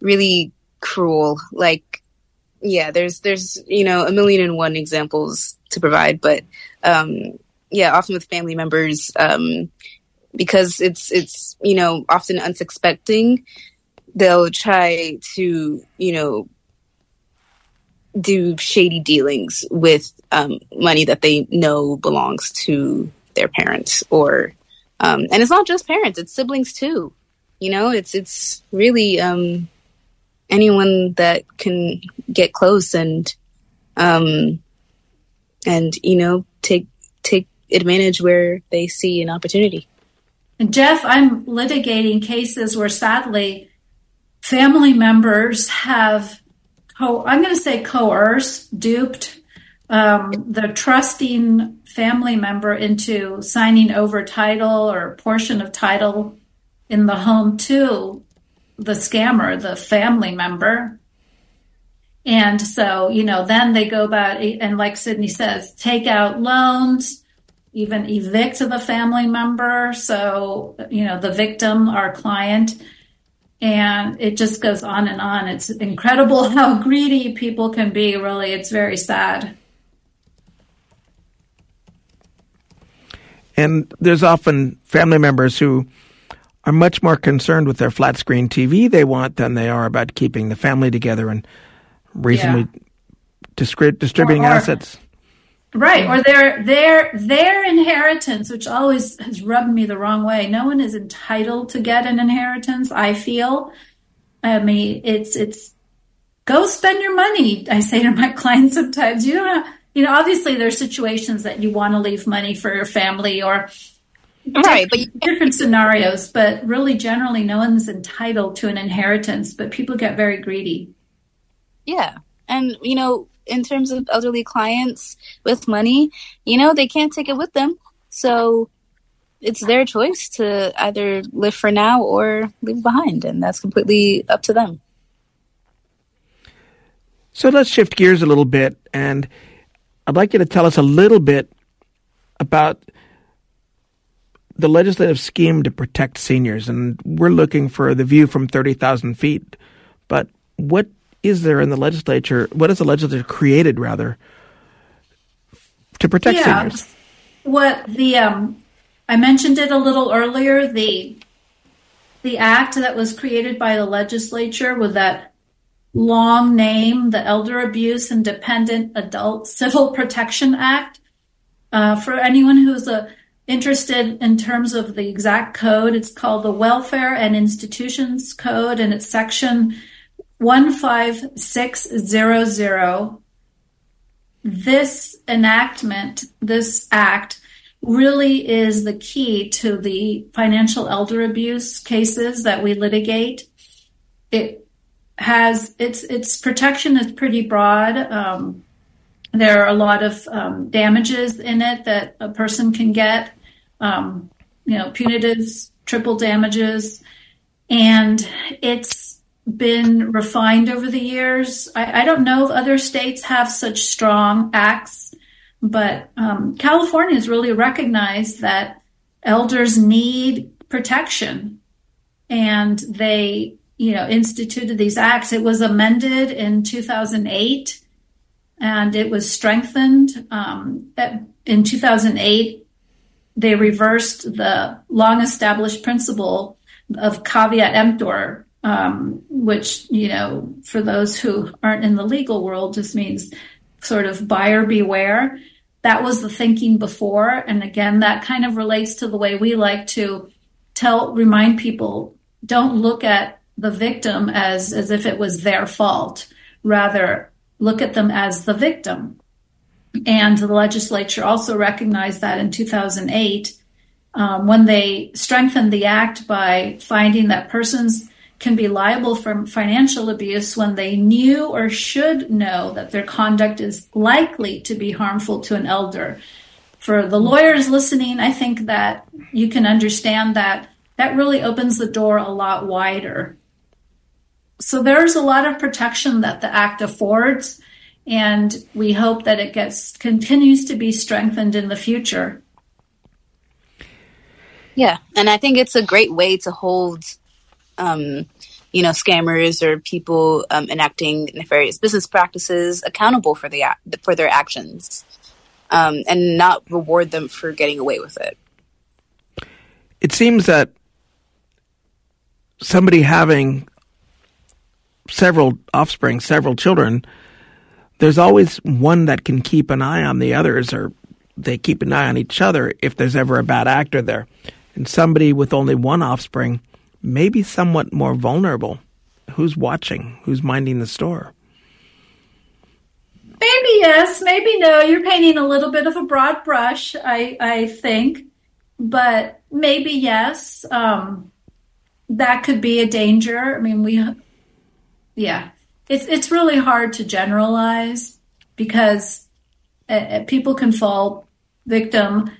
really cruel. Like, yeah, there's there's you know a million and one examples to provide, but um, yeah, often with family members um, because it's it's you know often unsuspecting. They'll try to you know do shady dealings with um, money that they know belongs to their parents or um, and it's not just parents it's siblings too. You know it's it's really um, anyone that can get close and um, and you know take take advantage where they see an opportunity. And jeff i'm litigating cases where sadly family members have I'm going to say coerced, duped um, the trusting family member into signing over title or portion of title in the home to the scammer, the family member. And so, you know, then they go about, and like Sydney says, take out loans, even evict the family member. So, you know, the victim, our client, and it just goes on and on. It's incredible [LAUGHS] how greedy people can be, really. It's very sad. And there's often family members who are much more concerned with their flat screen TV they want than they are about keeping the family together and reasonably yeah. distri- distributing or, or, assets. Right, or their their their inheritance, which always has rubbed me the wrong way. No one is entitled to get an inheritance. I feel. I mean, it's it's go spend your money. I say to my [LAUGHS] clients sometimes, you don't. Have, you know, obviously there's situations that you want to leave money for your family or right, but different scenarios. But really, generally, no one's entitled to an inheritance. But people get very greedy. Yeah, and you know in terms of elderly clients with money, you know, they can't take it with them. So it's their choice to either live for now or leave behind, and that's completely up to them. So let's shift gears a little bit, and I'd like you to tell us a little bit about the legislative scheme to protect seniors. And we're looking for the view from 30,000 feet. But what is there in the legislature? What has the legislature created, rather, to protect yeah. seniors? What the um, I mentioned it a little earlier. The the act that was created by the legislature with that long name, the Elder Abuse and Dependent Adult Civil Protection Act. Uh, for anyone who's uh, interested in terms of the exact code, it's called the Welfare and Institutions Code, and it's section 15600. This enactment, this act, really is the key to the financial elder abuse cases that we litigate. It has its its protection is pretty broad. Um, there are a lot of um, damages in it that a person can get. Um, you know, punitive triple damages, and it's been refined over the years. I, I don't know if other states have such strong acts but um, California has really recognized that elders need protection, and they, you know, instituted these acts. It was amended in 2008, and it was strengthened um, in 2008. They reversed the long-established principle of caveat emptor, um, which, you know, for those who aren't in the legal world, just means sort of buyer beware. That was the thinking before. And again, that kind of relates to the way we like to tell, remind people don't look at the victim as, as if it was their fault. Rather, look at them as the victim. And the legislature also recognized that in 2008 um, when they strengthened the act by finding that persons can be liable for financial abuse when they knew or should know that their conduct is likely to be harmful to an elder. For the lawyers listening, I think that you can understand that that really opens the door a lot wider. So there's a lot of protection that the act affords, and we hope that it gets continues to be strengthened in the future. Yeah, and I think it's a great way to hold um, you know, scammers or people um, enacting nefarious business practices accountable for the for their actions, um, and not reward them for getting away with it. It seems that somebody having several offspring, several children, there's always one that can keep an eye on the others, or they keep an eye on each other if there's ever a bad actor there. And somebody with only one offspring maybe somewhat more vulnerable. Who's watching? Who's minding the store? Maybe yes, maybe no. You're painting a little bit of a broad brush, I, I think, but maybe yes. Um, that could be a danger. I mean, we, yeah, it's it's really hard to generalize because uh, people can fall victim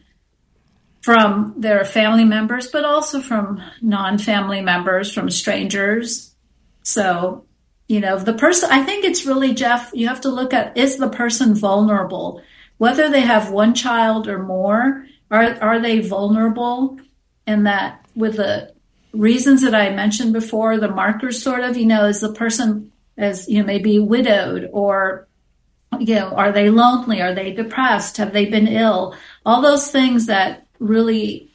from their family members, but also from non family members, from strangers. So, you know, the person, I think it's really, Jeff, you have to look at is the person vulnerable? Whether they have one child or more, are, are they vulnerable? And that with the reasons that I mentioned before, the markers sort of, you know, is the person as, you know, maybe widowed or you know, are they lonely? Are they depressed? Have they been ill? All those things that really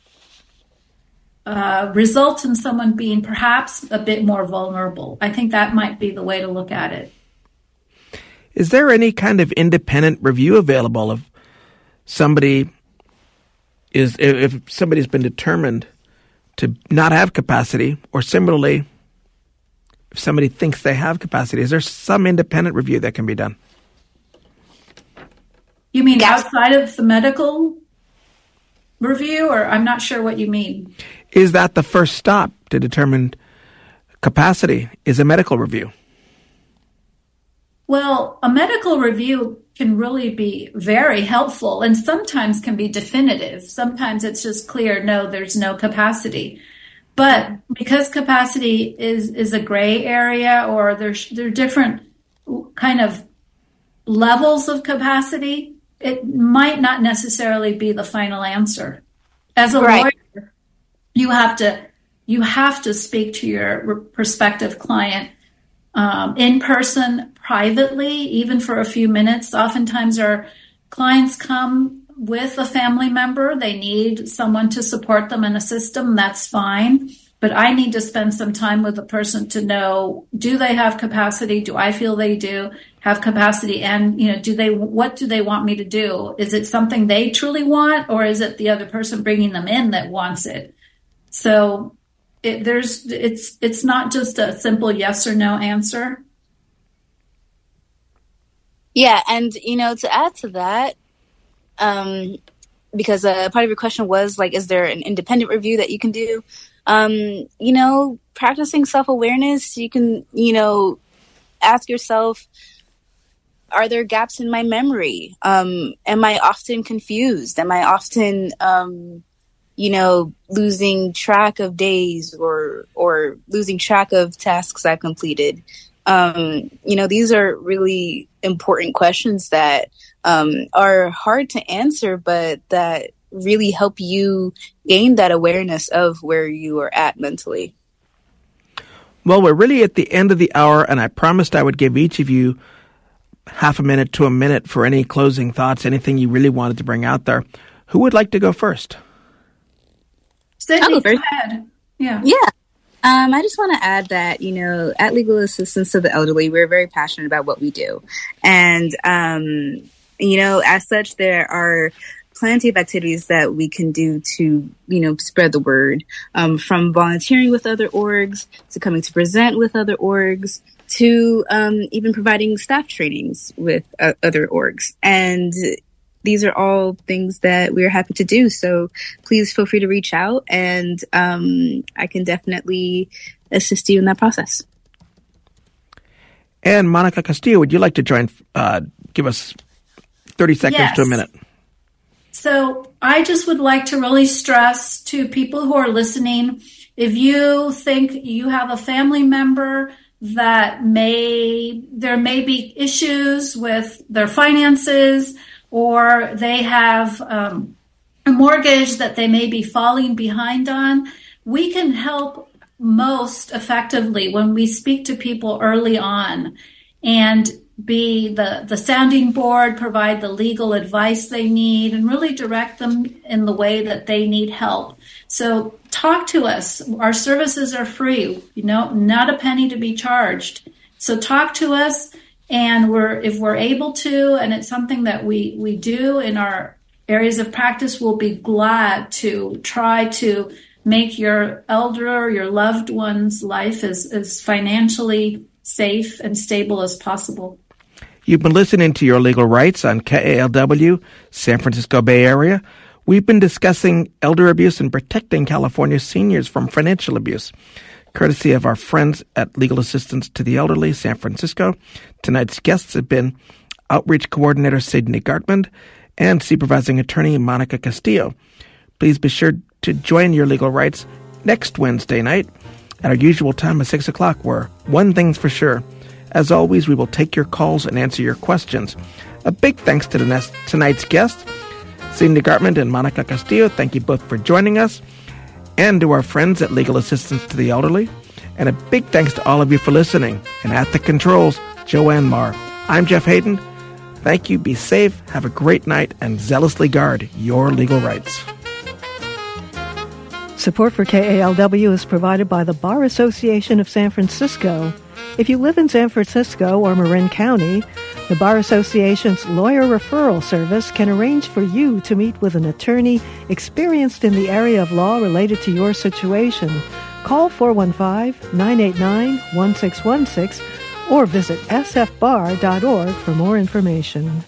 uh, result in someone being perhaps a bit more vulnerable. I think that might be the way to look at it. Is there any kind of independent review available of somebody is if somebody's been determined to not have capacity, or similarly, if somebody thinks they have capacity, is there some independent review that can be done? You mean outside of the medical review, or I'm not sure what you mean. Is that the first stop to determine capacity? Is a medical review? Well, a medical review can really be very helpful and sometimes can be definitive. Sometimes it's just clear, no, there's no capacity. But because capacity is, is a gray area or there's, there are different kind of levels of capacity, it might not necessarily be the final answer. As a right. lawyer, you have to you have to speak to your prospective client um, in person, privately, even for a few minutes. Oftentimes, our clients come with a family member. They need someone to support them and assist them. That's fine. But I need to spend some time with the person to know do they have capacity? Do I feel they do have capacity? And, you know, do they, what do they want me to do? Is it something they truly want or is it the other person bringing them in that wants it? So it, there's it's it's not just a simple yes or no answer. Yeah, and you know, to add to that, um, because uh, part of your question was like, is there an independent review that you can do? Um, you know, practicing self awareness, you can, you know, ask yourself, are there gaps in my memory? Um, am I often confused? Am I often um, you know, losing track of days or or losing track of tasks I've completed. Um, you know, these are really important questions that um, are hard to answer, but that really help you gain that awareness of where you are at mentally. Well, we're really at the end of the hour, and I promised I would give each of you half a minute to a minute for any closing thoughts, anything you really wanted to bring out there. Who would like to go first? Sydney, go ahead. Yeah. Yeah. Um, I just want to add that, you know, at Legal Assistance to the Elderly, we're very passionate about what we do. And, um, you know, as such, there are plenty of activities that we can do to, you know, spread the word, um, from volunteering with other orgs to coming to present with other orgs to um, even providing staff trainings with uh, other orgs. And these are all things that we're happy to do. So please feel free to reach out and um, I can definitely assist you in that process. And Monica Castillo, would you like to join? Uh, give us 30 seconds yes. to a minute. So I just would like to really stress to people who are listening if you think you have a family member that may, there may be issues with their finances, or they have um, a mortgage that they may be falling behind on, we can help most effectively when we speak to people early on and be the, the sounding board, provide the legal advice they need, and really direct them in the way that they need help. So talk to us. Our services are free, you know, not a penny to be charged. So talk to us and we're if we're able to and it's something that we we do in our areas of practice we'll be glad to try to make your elder or your loved one's life as, as financially safe and stable as possible You've been listening to Your Legal Rights on KALW, San Francisco Bay Area. We've been discussing elder abuse and protecting California seniors from financial abuse courtesy of our friends at Legal Assistance to the Elderly, San Francisco. Tonight's guests have been Outreach Coordinator Sydney Gartman and Supervising Attorney Monica Castillo. Please be sure to join your legal rights next Wednesday night at our usual time of 6 o'clock, where one thing's for sure. As always, we will take your calls and answer your questions. A big thanks to tonight's guests, Sydney Gartman and Monica Castillo. Thank you both for joining us and to our friends at Legal Assistance to the Elderly. And a big thanks to all of you for listening. And at the controls, Joanne Marr. I'm Jeff Hayden. Thank you, be safe, have a great night, and zealously guard your legal rights. Support for KALW is provided by the Bar Association of San Francisco. If you live in San Francisco or Marin County, the Bar Association's lawyer referral service can arrange for you to meet with an attorney experienced in the area of law related to your situation. Call 415-989-1616 or visit sfbar.org for more information.